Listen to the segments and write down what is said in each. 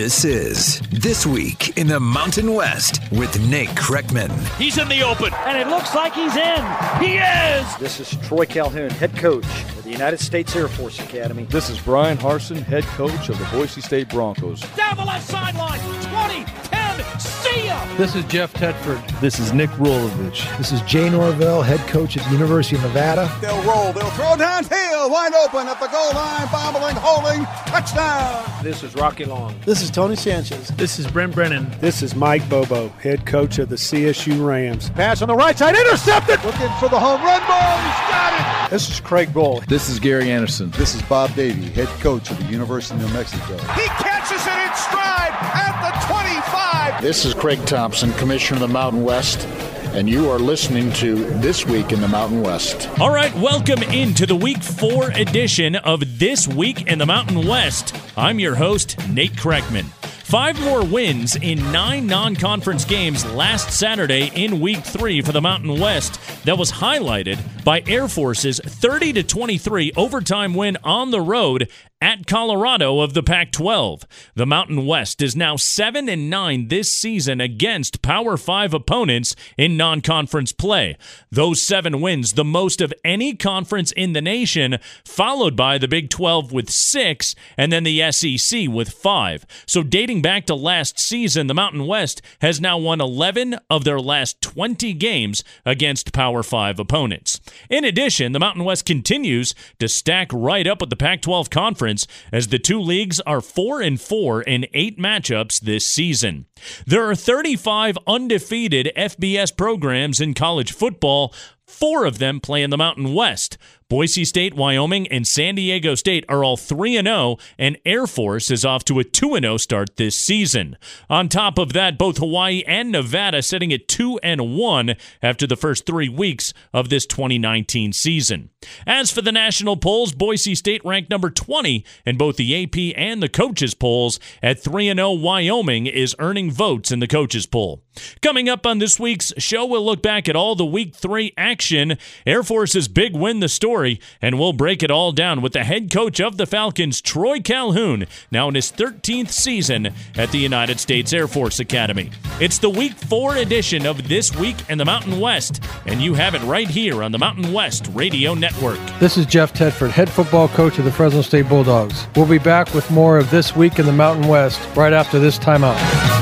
This is This Week in the Mountain West with Nate Kreckman. He's in the open, and it looks like he's in. He is! This is Troy Calhoun, head coach of the United States Air Force Academy. This is Bryan Harsin, head coach of the Boise State Broncos. Down the left sideline, 20, 10, see ya! This is Jeff Tedford. This is Nick Rolovich. This is Jay Norvell, head coach at the University of Nevada. They'll roll, they'll throw downfield, wide open at the goal line, bobbling, holding, touchdown! This is Rocky Long. This is Tony Sanchez. This is Brent Brennan. This is Mike Bobo, head coach of the CSU Rams. Pass on the right side, intercepted! Looking for the home run ball, he's got it! This is Craig Bohl. This is Gary Anderson. This is Bob Davie, head coach of the University of New Mexico. He catches it in stride at the 25! This is Craig Thompson, commissioner of the Mountain West and you are listening to This Week in the Mountain West. All right, welcome into the week four edition of This Week in the Mountain West. I'm your host, Nate Kreckman. Five more wins in nine non conference games last Saturday in week three for the Mountain West that was highlighted by Air Force's 30 23 overtime win on the road at Colorado of the Pac 12. The Mountain West is now 7 and 9 this season against Power 5 opponents in non conference play. Those seven wins, the most of any conference in the nation, followed by the Big 12 with six, and then the SEC with five. So dating back to last season, the Mountain West has now won 11 of their last 20 games against Power 5 opponents. In addition, the Mountain West continues to stack right up with the Pac 12 conference as the two leagues are 4 and 4 in 8 matchups this season. There are 35 undefeated FBS programs in college football. Four of them play in the Mountain West. Boise State, Wyoming, and San Diego State are all 3 0, and Air Force is off to a 2 0 start this season. On top of that, both Hawaii and Nevada sitting at 2 and 1 after the first three weeks of this 2019 season. As for the national polls, Boise State ranked number 20 in both the AP and the coaches polls. At 3 0, Wyoming is earning votes in the coaches poll. Coming up on this week's show, we'll look back at all the week three action, Air Force's big win, the story and we'll break it all down with the head coach of the Falcons, Troy Calhoun, now in his 13th season at the United States Air Force Academy. It's the week four edition of This Week in the Mountain West, and you have it right here on the Mountain West Radio Network. This is Jeff Tedford, head football coach of the Fresno State Bulldogs. We'll be back with more of This Week in the Mountain West right after this timeout.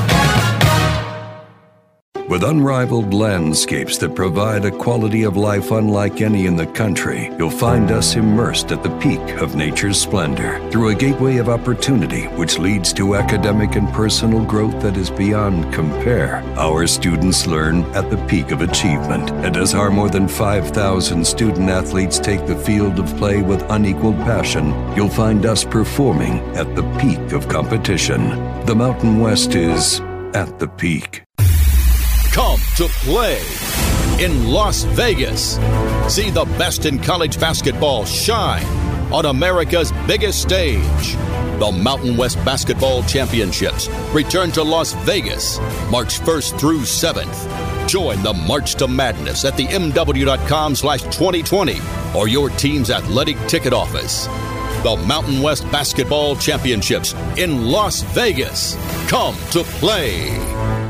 With unrivaled landscapes that provide a quality of life unlike any in the country, you'll find us immersed at the peak of nature's splendor through a gateway of opportunity which leads to academic and personal growth that is beyond compare. Our students learn at the peak of achievement, and as our more than 5,000 student athletes take the field of play with unequaled passion, you'll find us performing at the peak of competition. The Mountain West is at the peak come to play in Las Vegas. See the best in college basketball shine on America's biggest stage. The Mountain West Basketball Championships return to Las Vegas March 1st through 7th. Join the March to Madness at the MW.com slash 2020 or your team's athletic ticket office. The Mountain West Basketball Championships in Las Vegas. Come to play.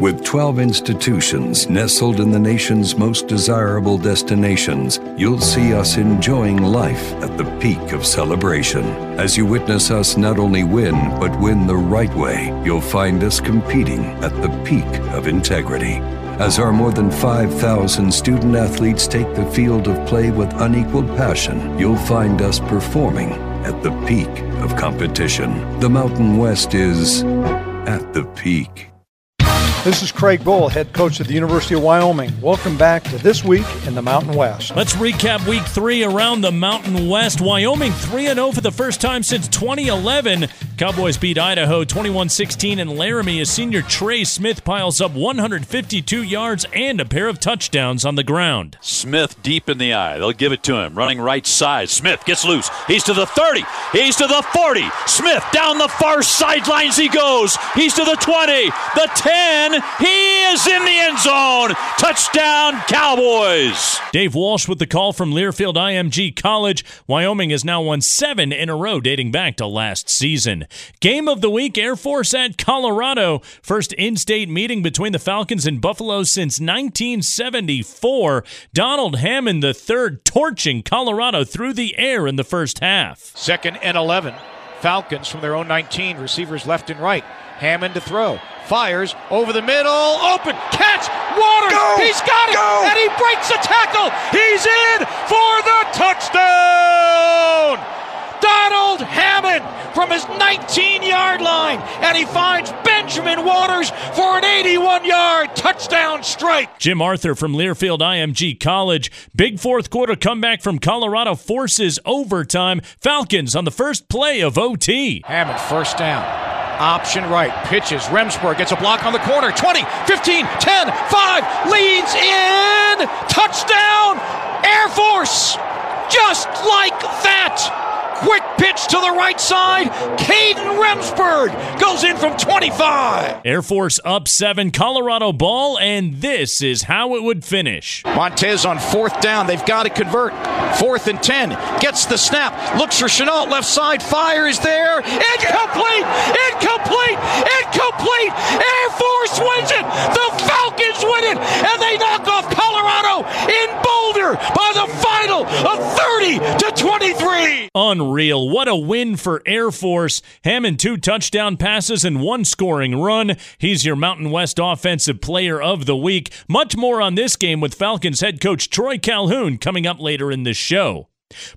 With 12 institutions nestled in the nation's most desirable destinations, you'll see us enjoying life at the peak of celebration. As you witness us not only win, but win the right way, you'll find us competing at the peak of integrity. As our more than 5,000 student athletes take the field of play with unequaled passion, you'll find us performing at the peak of competition. The Mountain West is at the peak. This is Craig Bohl, head coach of the University of Wyoming. Welcome back to This Week in the Mountain West. Let's recap week three around the Mountain West. Wyoming 3 0 for the first time since 2011. Cowboys beat Idaho 21 16, and Laramie, as senior Trey Smith piles up 152 yards and a pair of touchdowns on the ground. Smith deep in the eye. They'll give it to him. Running right side. Smith gets loose. He's to the 30. He's to the 40. Smith down the far sidelines he goes. He's to the 20, the 10. He is in the end zone. Touchdown, Cowboys. Dave Walsh with the call from Learfield IMG College. Wyoming has now won seven in a row dating back to last season. 1. Game of the week Air Force at Colorado. First in state meeting between the Falcons and Buffalo since 1974. Donald Hammond the III torching Colorado through the air in the first half. Second and 11. Falcons from their own 19. Receivers left and right. Hammond to throw. Fires over the middle. Open. Catch. Waters. Go, He's got it. Go. And he breaks the tackle. He's in for the touchdown. Donald Hammond from his 19 yard line, and he finds Benjamin Waters for an 81 yard touchdown strike. Jim Arthur from Learfield IMG College. Big fourth quarter comeback from Colorado forces overtime. Falcons on the first play of OT. Hammond first down. Option right. Pitches. Remsberg gets a block on the corner. 20, 15, 10, 5. Leads in. Touchdown. Air Force. Just like that. Quick pitch to the right side. Kadin Remsberg goes in from 25. Air Force up seven, Colorado ball, and this is how it would finish. Montez on fourth down. They've got to convert. Fourth and 10. Gets the snap. Looks for Shenault left side. Fire is there. Incomplete. Incomplete. Incomplete. Air Force wins it. The Falcons And they knock off Colorado in Boulder by the final of 30 to 23. Unreal. What a win for Air Force. Hammond, two touchdown passes and one scoring run. He's your Mountain West Offensive Player of the Week. Much more on this game with Falcons head coach Troy Calhoun coming up later in the show.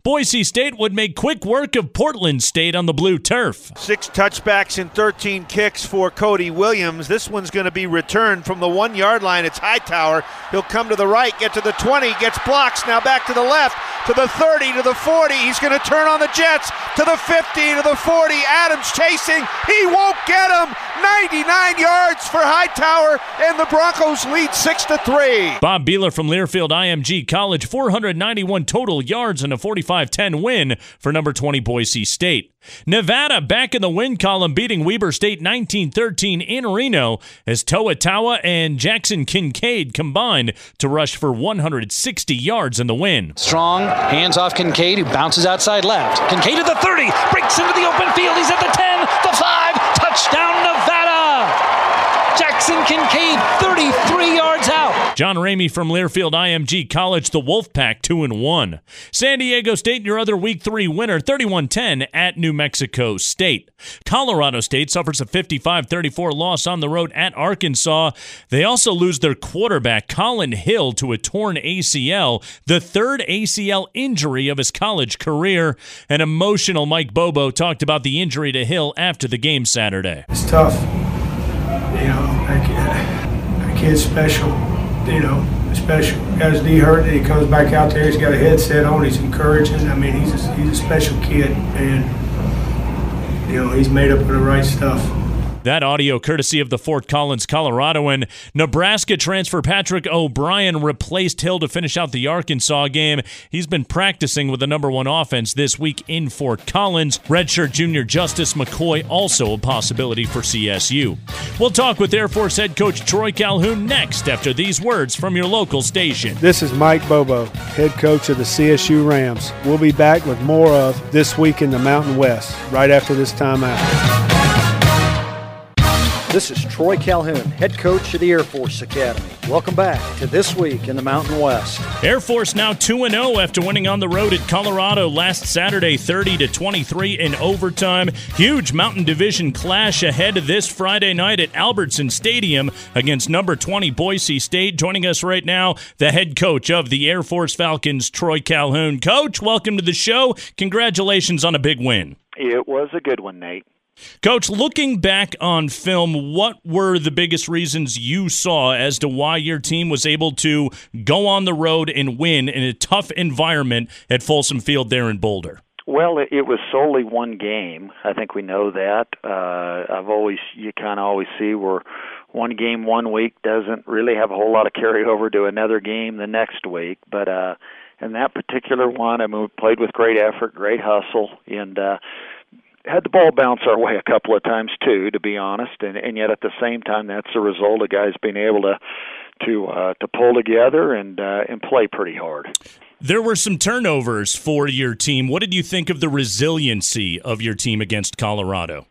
Boise State would make quick work of Portland State on the blue turf. Six touchbacks and 13 kicks for Cody Williams. This one's going to be returned from the one yard line. It's Hightower. He'll come to the right, get to the 20, gets blocks. Now back to the left, to the 30, to the 40. He's going to turn on the Jets to the 50, to the 40. Adams chasing. He won't get him. 99 yards for Hightower, and the Broncos lead 6 to 3. Bob Behler from Learfield IMG College, 491 total yards and a 45 10 win for number 20 Boise State. Nevada back in the win column, beating Weber State 19 13 in Reno as Toa Taua and Jaxson Kincaide combined to rush for 160 yards in the win. Strong, hands off Kincaide, who bounces outside left. Kincaide at the 30, breaks into the open field. He's at the 10, the 5, touchdown Nevada! Jaxson Kincaide, 33 yards out. John Ramey from Learfield IMG College, the Wolfpack 2 and 1. San Diego State, your other week 3 winner, 31-10 at New Mexico State. Colorado State suffers a 55-34 loss on the road at Arkansas. They also lose their quarterback Colin Hill to a torn ACL, the third ACL injury of his college career. An emotional Mike Bobo talked about the injury to Hill after the game Saturday. It's tough you know, that, kid's special, you know, special. As D hurt, he comes back out there, he's got a headset on, he's encouraging. I mean, he's a, he's a special kid, and, you know, he's made up of the right stuff. That audio courtesy of the Fort Collins, Coloradoan. Nebraska transfer Patrick O'Brien replaced Hill to finish out the Arkansas game. He's been practicing with the number one offense this week in Fort Collins. Redshirt junior Justice McCoy also a possibility for CSU. We'll talk with Air Force head coach Troy Calhoun next after these words from your local station. This is Mike Bobo, head coach of the CSU Rams. We'll be back with more of This Week in the Mountain West right after this timeout. This is Troy Calhoun, head coach of the Air Force Academy. Welcome back to This Week in the Mountain West. Air Force now 2 0 after winning on the road at Colorado last Saturday 30 to 23 in overtime. Huge Mountain Division clash ahead this Friday night at Albertson Stadium against number 20 Boise State. Joining us right now, the head coach of the Air Force Falcons, Troy Calhoun. Coach, welcome to the show. Congratulations on a big win. It was a good one, Nate. Coach, looking back on film, what were the biggest reasons you saw as to why your team was able to go on the road and win in a tough environment at Folsom Field there in Boulder? Well, it, was solely one game. I think we know that. Uh, I've always, you kind of always see where one game one week doesn't really have a whole lot of carryover to another game the next week. But uh, in that particular one, I mean, we played with great effort, great hustle, and uh, had the ball bounce our way a couple of times too, to be honest, and and yet at the same time, that's the result of guys being able to to uh, to pull together and uh, and play pretty hard. There were some turnovers for your team. What did you think of the resiliency of your team against Colorado?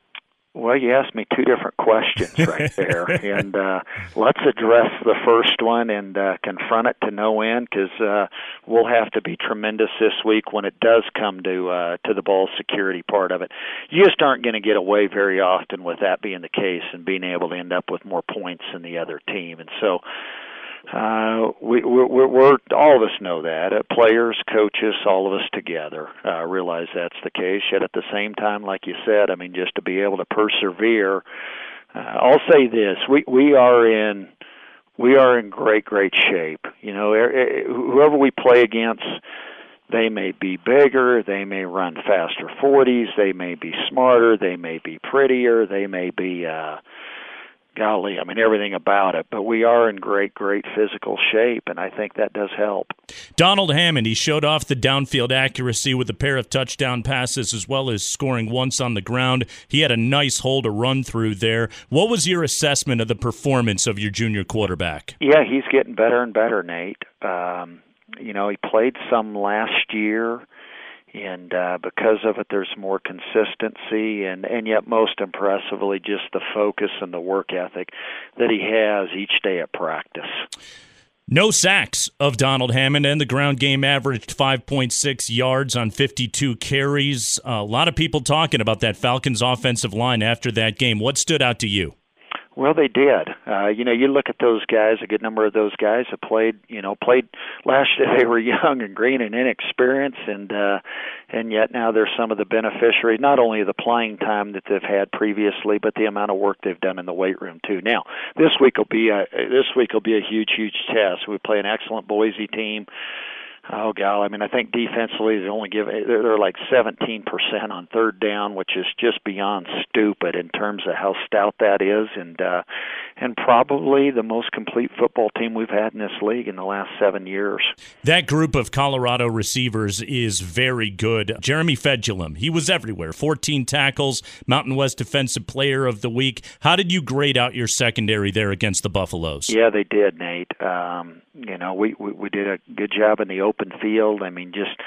Well, you asked me two different questions right there, and uh, let's address the first one and uh, confront it to no end because uh, we'll have to be tremendous this week when it does come to uh, to the ball security part of it. You just aren't going to get away very often with that being the case and being able to end up with more points than the other team, and so uh, we, we're, we're all of us know that uh, players, coaches, all of us together uh, realize that's the case. Yet at the same time, like you said, I mean, just to be able to persevere. Uh, I'll say this: we we are in we are in great great shape. You know, er, er, whoever we play against. They may be bigger, they may run faster 40s, they may be smarter, they may be prettier, they may be uh golly, I mean, everything about it. But we are in great, great physical shape, and I think that does help. Donald Hammond, he showed off the downfield accuracy with a pair of touchdown passes as well as scoring once on the ground. He had a nice hole to run through there. What was your assessment of the performance of your junior quarterback? Yeah, he's getting better and better, Nate. Um, you know, he played some last year and uh, because of it, there's more consistency, and and yet most impressively, just the focus and the work ethic that he has each day at practice. No sacks of Donald Hammond, and the ground game averaged 5.6 yards on 52 carries. A lot of people talking about that Falcons offensive line after that game. What stood out to you? Well, they did. Uh, you know, you look at those guys. A good number of those guys have played. You know, played last year. They were young and green and inexperienced, and uh, and yet now they're some of the beneficiaries. Not only of the playing time that they've had previously, but the amount of work they've done in the weight room too. Now, this week will be a this week will be a huge, huge test. We play an excellent Boise team oh gal i mean i think defensively they only give they're, they're like 17% on third down which is just beyond stupid in terms of how stout that is. And uh and probably the most complete football team we've had in this league in the last 7 years. That group of colorado receivers is very good. Jeremy Fejedelem he was everywhere. 14 tackles mountain west defensive player of the week. How did you grade out your secondary there against the buffaloes? Yeah they did nate. Um you know we, we we did a good job in the open field. I mean just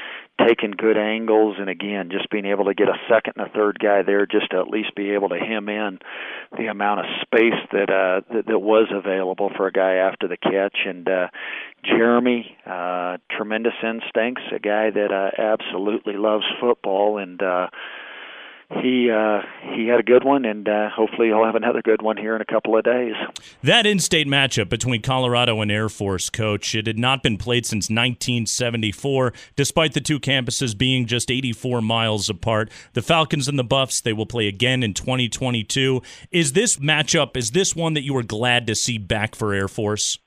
taking good angles and again just being able to get a second and a third guy there just to at least be able to hem in the amount of space that uh that, that was available for a guy after the catch. And uh Jeremy uh tremendous instincts a guy that uh absolutely loves football. And uh he uh, he had a good one, and uh, hopefully he'll have another good one here in a couple of days. That in-state matchup between Colorado and Air Force, coach, it had not been played since 1974, despite the two campuses being just 84 miles apart. The Falcons and the Buffs they will play again in 2022. Is this matchup is this one that you were glad to see back for Air Force?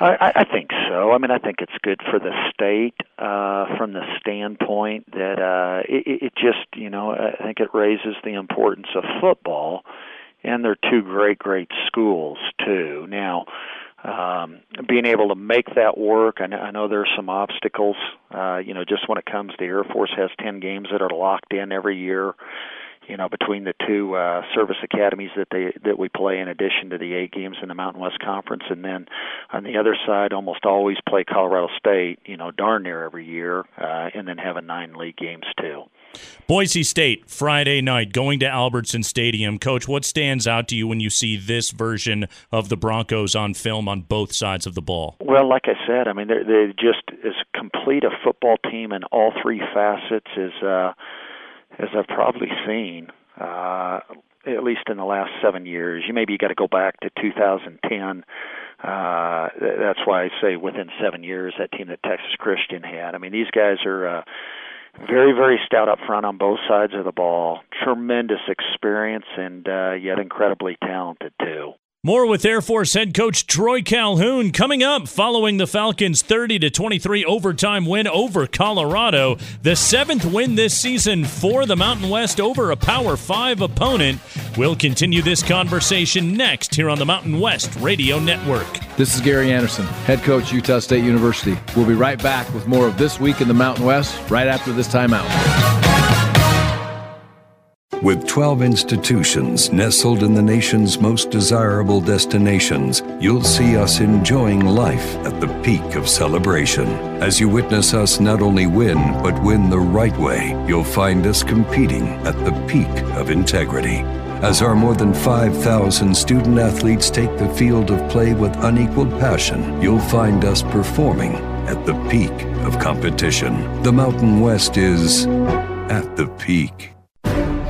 I, I think so. I mean, I think it's good for the state uh, from the standpoint that uh, it, it just, you know, I think it raises the importance of football, and they're two great, great schools too. Now, um, being able to make that work, I know, I know there's some obstacles. Uh, you know, just when it comes to Air Force has ten games that are locked in every year you know, between the two uh, service academies that they that we play in addition to the eight games in the Mountain West Conference, and then on the other side, almost always play Colorado State, you know, darn near every year, uh, and then having nine league games too. Boise State Friday night going to Albertson Stadium. Coach, what stands out to you when you see this version of the Broncos on film on both sides of the ball? Well, like I said, I mean they're, they're just as complete a football team in all three facets as. Uh, as I've probably seen, uh, at least in the last seven years. You maybe you got to go back to 2010. Uh, that's why I say within seven years that team that Texas Christian had. I mean, these guys are. Uh, very very stout up front on both sides of the ball tremendous experience and uh, yet incredibly talented too more with Air Force head coach Troy Calhoun coming up following the Falcons' 30 to 23 overtime win over Colorado, the seventh win this season for the Mountain West over a Power 5 opponent. We'll continue this conversation next here on the Mountain West Radio Network. This is Gary Anderson, head coach Utah State University. We'll be right back with more of This Week in the Mountain West right after this timeout. With 12 institutions nestled in the nation's most desirable destinations, you'll see us enjoying life at the peak of celebration. As you witness us not only win, but win the right way, you'll find us competing at the peak of integrity As our more than 5,000 student athletes take the field of play with unequaled passion, you'll find us performing at the peak of competition. The Mountain West is at the peak.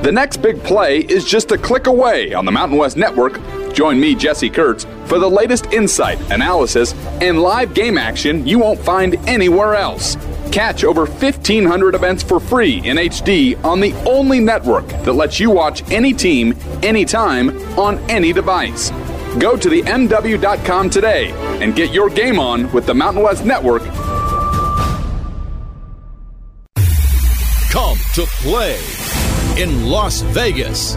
The next big play is just a click away on the Mountain West Network. Join me, Jesse Kurtz, for the latest insight, analysis, and live game action you won't find anywhere else. Catch over 1,500 events for free in HD on the only network that lets you watch any team, anytime, on any device. Go to the MW.com today and get your game on with the Mountain West Network. Come to play in Las Vegas.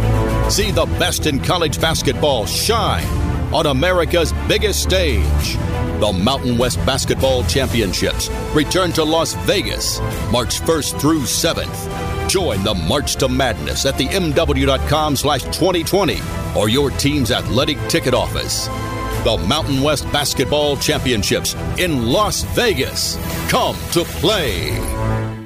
See the best in college basketball shine on America's biggest stage. The Mountain West Basketball Championships return to Las Vegas March 1st through 7th. Join the March to Madness at the MW.com slash 2020 or your team's athletic ticket office. The Mountain West Basketball Championships in Las Vegas. Come to play.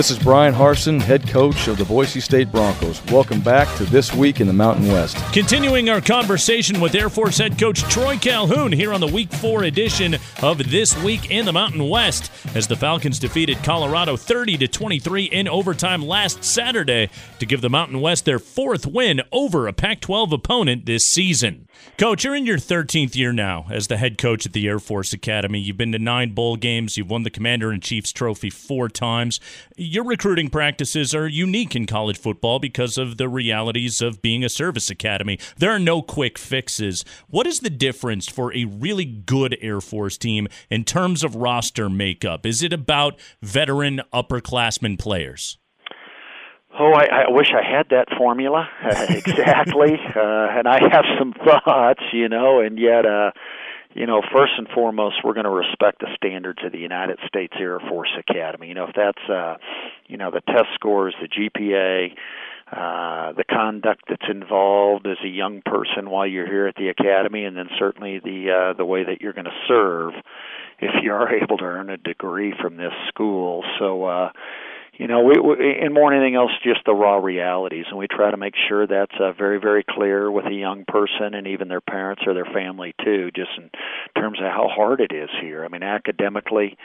This is Bryan Harsin, head coach of the Boise State Broncos. Welcome back to This Week in the Mountain West. Continuing our conversation with Air Force head coach Troy Calhoun here on the Week 4 edition of This Week in the Mountain West as the Falcons defeated Colorado 30 to 23 in overtime last Saturday to give the Mountain West their fourth win over a Pac 12 opponent this season. Coach, you're in your 13th year now as the head coach at the Air Force Academy. You've been to nine bowl games, you've won the Commander in Chief's trophy four times. Your recruiting practices are unique in college football because of the realities of being a service academy. There are no quick fixes. What is the difference for a really good Air Force team in terms of roster makeup? Is it about veteran upperclassmen players? Oh, I, I wish I had that formula uh, exactly, uh, and I have some thoughts, you know, and yet, uh, you know, first and foremost, we're going to respect the standards of the United States Air Force Academy. You know, if that's, uh, you know, the test scores, the GPA, uh, the conduct that's involved as a young person while you're here at the academy, and then certainly the uh, the way that you're going to serve if you are able to earn a degree from this school. So. uh you know, we, we and more than anything else, just the raw realities, and we try to make sure that's uh, very, very clear with a young person and even their parents or their family too, just in terms of how hard it is here. I mean, academically,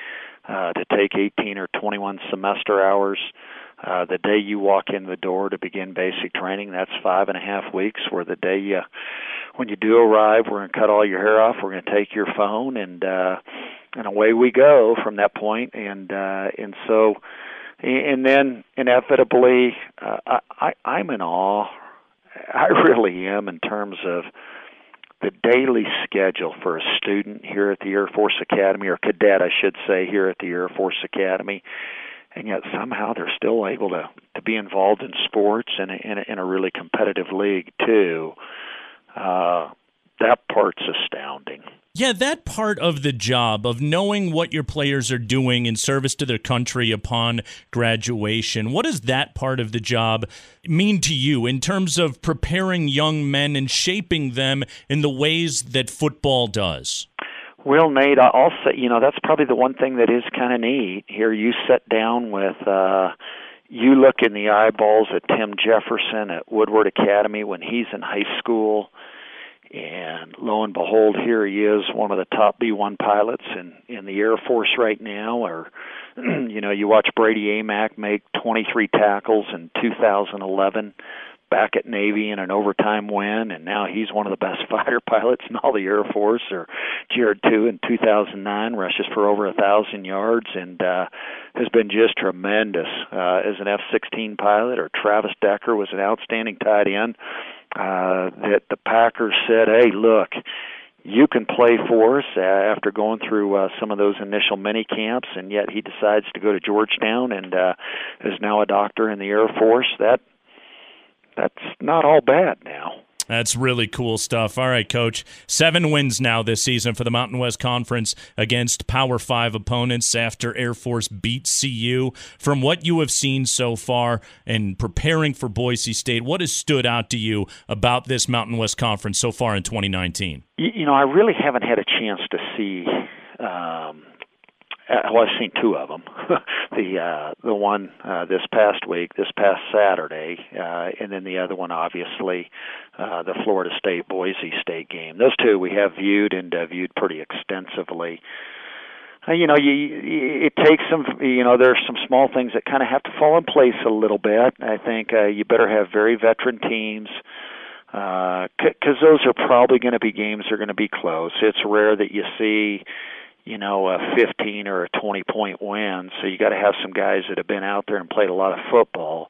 uh, to take 18 or 21 semester hours. Uh, the day you walk in the door to begin basic training, that's five and a half weeks. Where the day you, when you do arrive, we're going to cut all your hair off. We're going to take your phone and uh, and away we go from that point. And uh, and so and then inevitably, uh, I, I'm in awe. I really am in terms of the daily schedule for a student here at the Air Force Academy, or cadet, I should say, here at the Air Force Academy, and yet somehow they're still able to to be involved in sports and in, in, in a really competitive league too. Uh, that part's astounding. Yeah, that part of the job of knowing what your players are doing in service to their country upon graduation, what does that part of the job mean to you in terms of preparing young men and shaping them in the ways that football does? Well, Nate, I'll say, you know, that's probably the one thing that is kind of neat. Here you sit down with, uh, you look in the eyeballs at Tim Jefferson at Woodward Academy when he's in high school and lo and behold, here he is, one of the top B1 pilots in in the Air Force right now. Or, you know, you watch Brady Amack make 23 tackles in 2011 back at Navy in an overtime win, and now he's one of the best fighter pilots in all the Air Force. Or Jared Tew in 2009 rushes for over a thousand yards and uh, has been just tremendous uh, as an F-16 pilot. Or Travis Decker was an outstanding tight end uh, that the Packers said, "Hey, look." you can play for us uh, after going through uh, some of those initial mini camps, and yet he decides to go to Georgetown and uh, is now a doctor in the Air Force. That that's not all bad now. That's really cool stuff. All right, coach. Seven wins now this season for the Mountain West Conference against Power Five opponents after Air Force beat CU. From what you have seen so far and preparing for Boise State, what has stood out to you about this Mountain West Conference so far in 2019? You know, I really haven't had a chance to see. Um, well, I've seen two of them. the uh, the one uh, this past week, this past Saturday, uh, and then the other one, obviously, uh, the Florida State Boise State game. Those two we have viewed and uh, viewed pretty extensively. Uh, you know, you, you, it takes some. You know, there's some small things that kind of have to fall in place a little bit. I think uh, you better have very veteran teams because uh, those are probably going to be games that are going to be close. It's rare that you see you know, a 15 or a 20 point win. So you got to have some guys that have been out there and played a lot of football,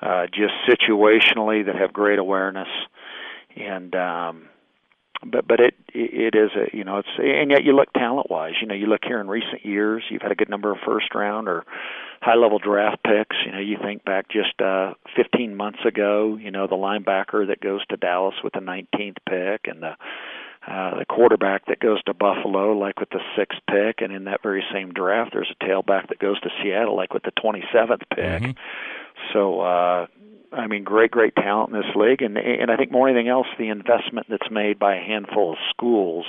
uh, just situationally that have great awareness. And um, but but it it is a you know it's and yet you look talent wise. You know, you look here in recent years, you've had a good number of first round or high level draft picks. You know, you think back just uh 15 months ago, you know, the linebacker that goes to Dallas with the 19th pick and the uh, the quarterback that goes to Buffalo, like with the sixth pick, and in that very same draft, there's a tailback that goes to Seattle, like with the 27th pick. Mm-hmm. So, uh, I mean, great, great talent in this league, and and I think more than anything else, the investment that's made by a handful of schools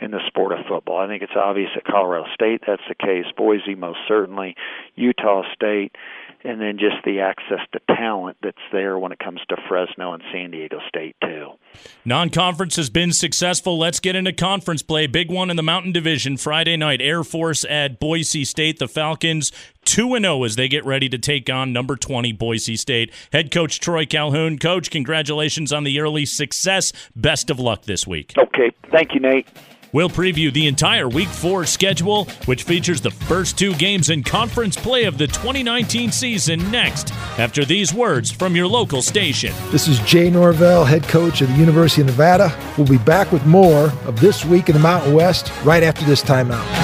in the sport of football. I think it's obvious at Colorado State that's the case. Boise, most certainly. Utah State and then just the access to talent that's there when it comes to Fresno and San Diego State too. Non-conference has been successful. Let's get into conference play. Big one in the Mountain Division Friday night. Air Force at Boise State. The Falcons 2 0 as they get ready to take on number 20 Boise State. Head coach Troy Calhoun. Coach, congratulations on the early success. Best of luck this week. Okay. Thank you, Nate. We'll preview the entire Week 4 schedule, which features the first two games in conference play of the 2019 season next, after these words from your local station. This is Jay Norvell, head coach of the University of Nevada. We'll be back with more of This Week in the Mountain West right after this timeout.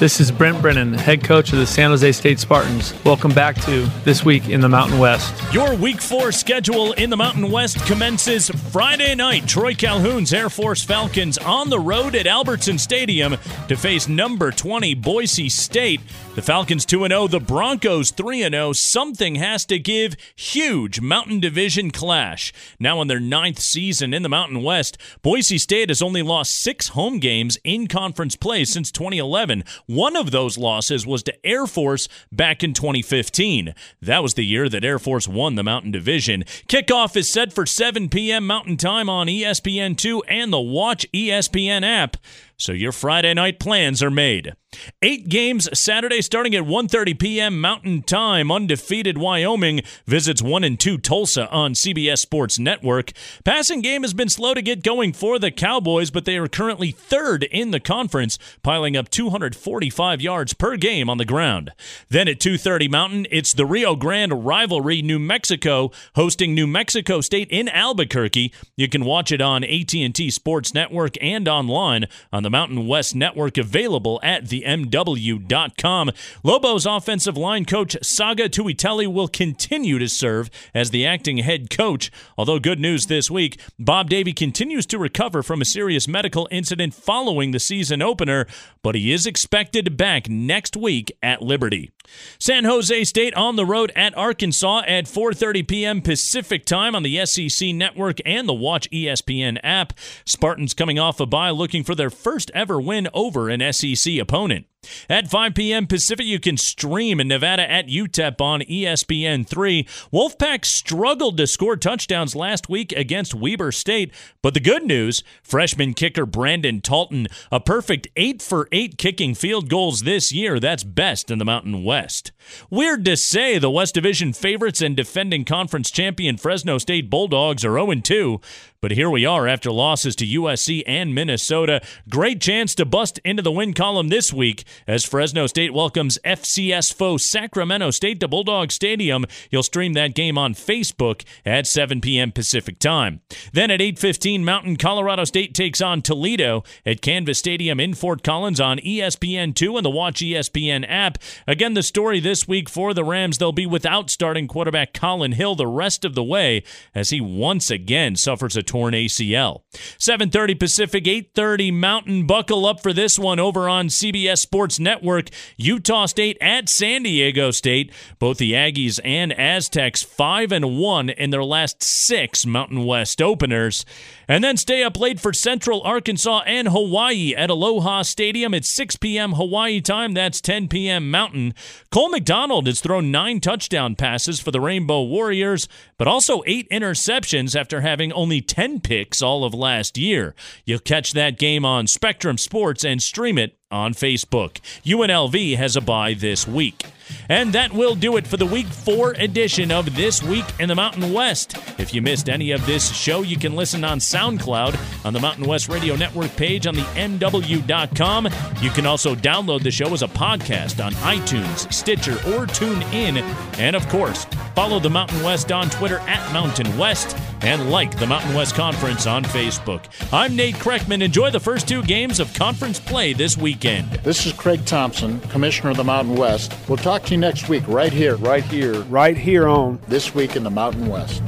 This is Brent Brennan, head coach of the San Jose State Spartans. Welcome back to This Week in the Mountain West. Your Week 4 schedule in the Mountain West commences Friday night. Troy Calhoun's Air Force Falcons on the road at Albertson Stadium to face number 20 Boise State. The Falcons 2 0, the Broncos 3 0. Something has to give. Huge Mountain Division clash. Now in their ninth season in the Mountain West, Boise State has only lost six home games in conference play since 2011 one of those losses was to Air Force back in 2015. That was the year that Air Force won the Mountain Division. Kickoff is set for 7 p.m. Mountain Time on ESPN2 and the Watch ESPN app so your Friday night plans are made. Eight games Saturday starting at 1:30 p.m. Mountain Time. Undefeated Wyoming visits 1 and 2 Tulsa on CBS Sports Network. Passing game has been slow to get going for the Cowboys, but they are currently third in the conference, piling up 245 yards per game on the ground. Then at 2:30 Mountain, it's the Rio Grande rivalry New Mexico hosting New Mexico State in Albuquerque. You can watch it on AT&T Sports Network and online on the the Mountain West Network available at themw.com. Lobos offensive line coach Saga Tuitele will continue to serve as the acting head coach. Although good news this week, Bob Davie continues to recover from a serious medical incident following the season opener, but he is expected back next week at Liberty. San Jose State on the road at Arkansas at 4:30 p.m. Pacific Time on the SEC network and the Watch ESPN app. Spartans coming off a bye looking for their first first ever win over an SEC opponent. At 5 p.m. Pacific, you can stream in Nevada at UTEP on ESPN3. Wolfpack struggled to score touchdowns last week against Weber State, but the good news freshman kicker Brandon Talton, a perfect 8 for 8 kicking field goals this year. That's best in the Mountain West. Weird to say, the West Division favorites and defending conference champion Fresno State Bulldogs are 0 2. But here we are after losses to USC and Minnesota. Great chance to bust into the win column this week as Fresno State welcomes FCS foe Sacramento State to Bulldog Stadium. You'll stream that game on Facebook at 7 p.m. Pacific Time. Then at 8:15 Mountain, Colorado State takes on Toledo at Canvas Stadium in Fort Collins on ESPN2 and the Watch ESPN app. Again, the story this week for the Rams, they'll be without starting quarterback Colin Hill the rest of the way as he once again suffers a torn ACL. 7:30 Pacific, 8:30 Mountain. Buckle up for this one over on CBS Sports Sports Network. Utah State at San Diego State. Both the Aggies and Aztecs 5 and 1 in their last 6 Mountain West openers. And then stay up late for Central Arkansas and Hawaii at Aloha Stadium at 6 p.m. Hawaii time. That's 10 p.m. Mountain. Cole McDonald has thrown nine touchdown passes for the Rainbow Warriors, but also eight interceptions after having only 10 picks all of last year. You'll catch that game on Spectrum Sports and stream it on Facebook. UNLV has a bye this week. And that will do it for the week four edition of This Week in the Mountain West. If you missed any of this show, you can listen on SoundCloud on the Mountain West Radio Network page on the MW.com. You can also download the show as a podcast on iTunes, Stitcher, or TuneIn. And of course, follow the Mountain West on Twitter at Mountain West and like the Mountain West Conference on Facebook. I'm Nate Kreckman. Enjoy the first two games of conference play this weekend. This is Craig Thompson, Commissioner of the Mountain West. We'll talk to you next week right here. Right here. Right here on This Week in the Mountain West.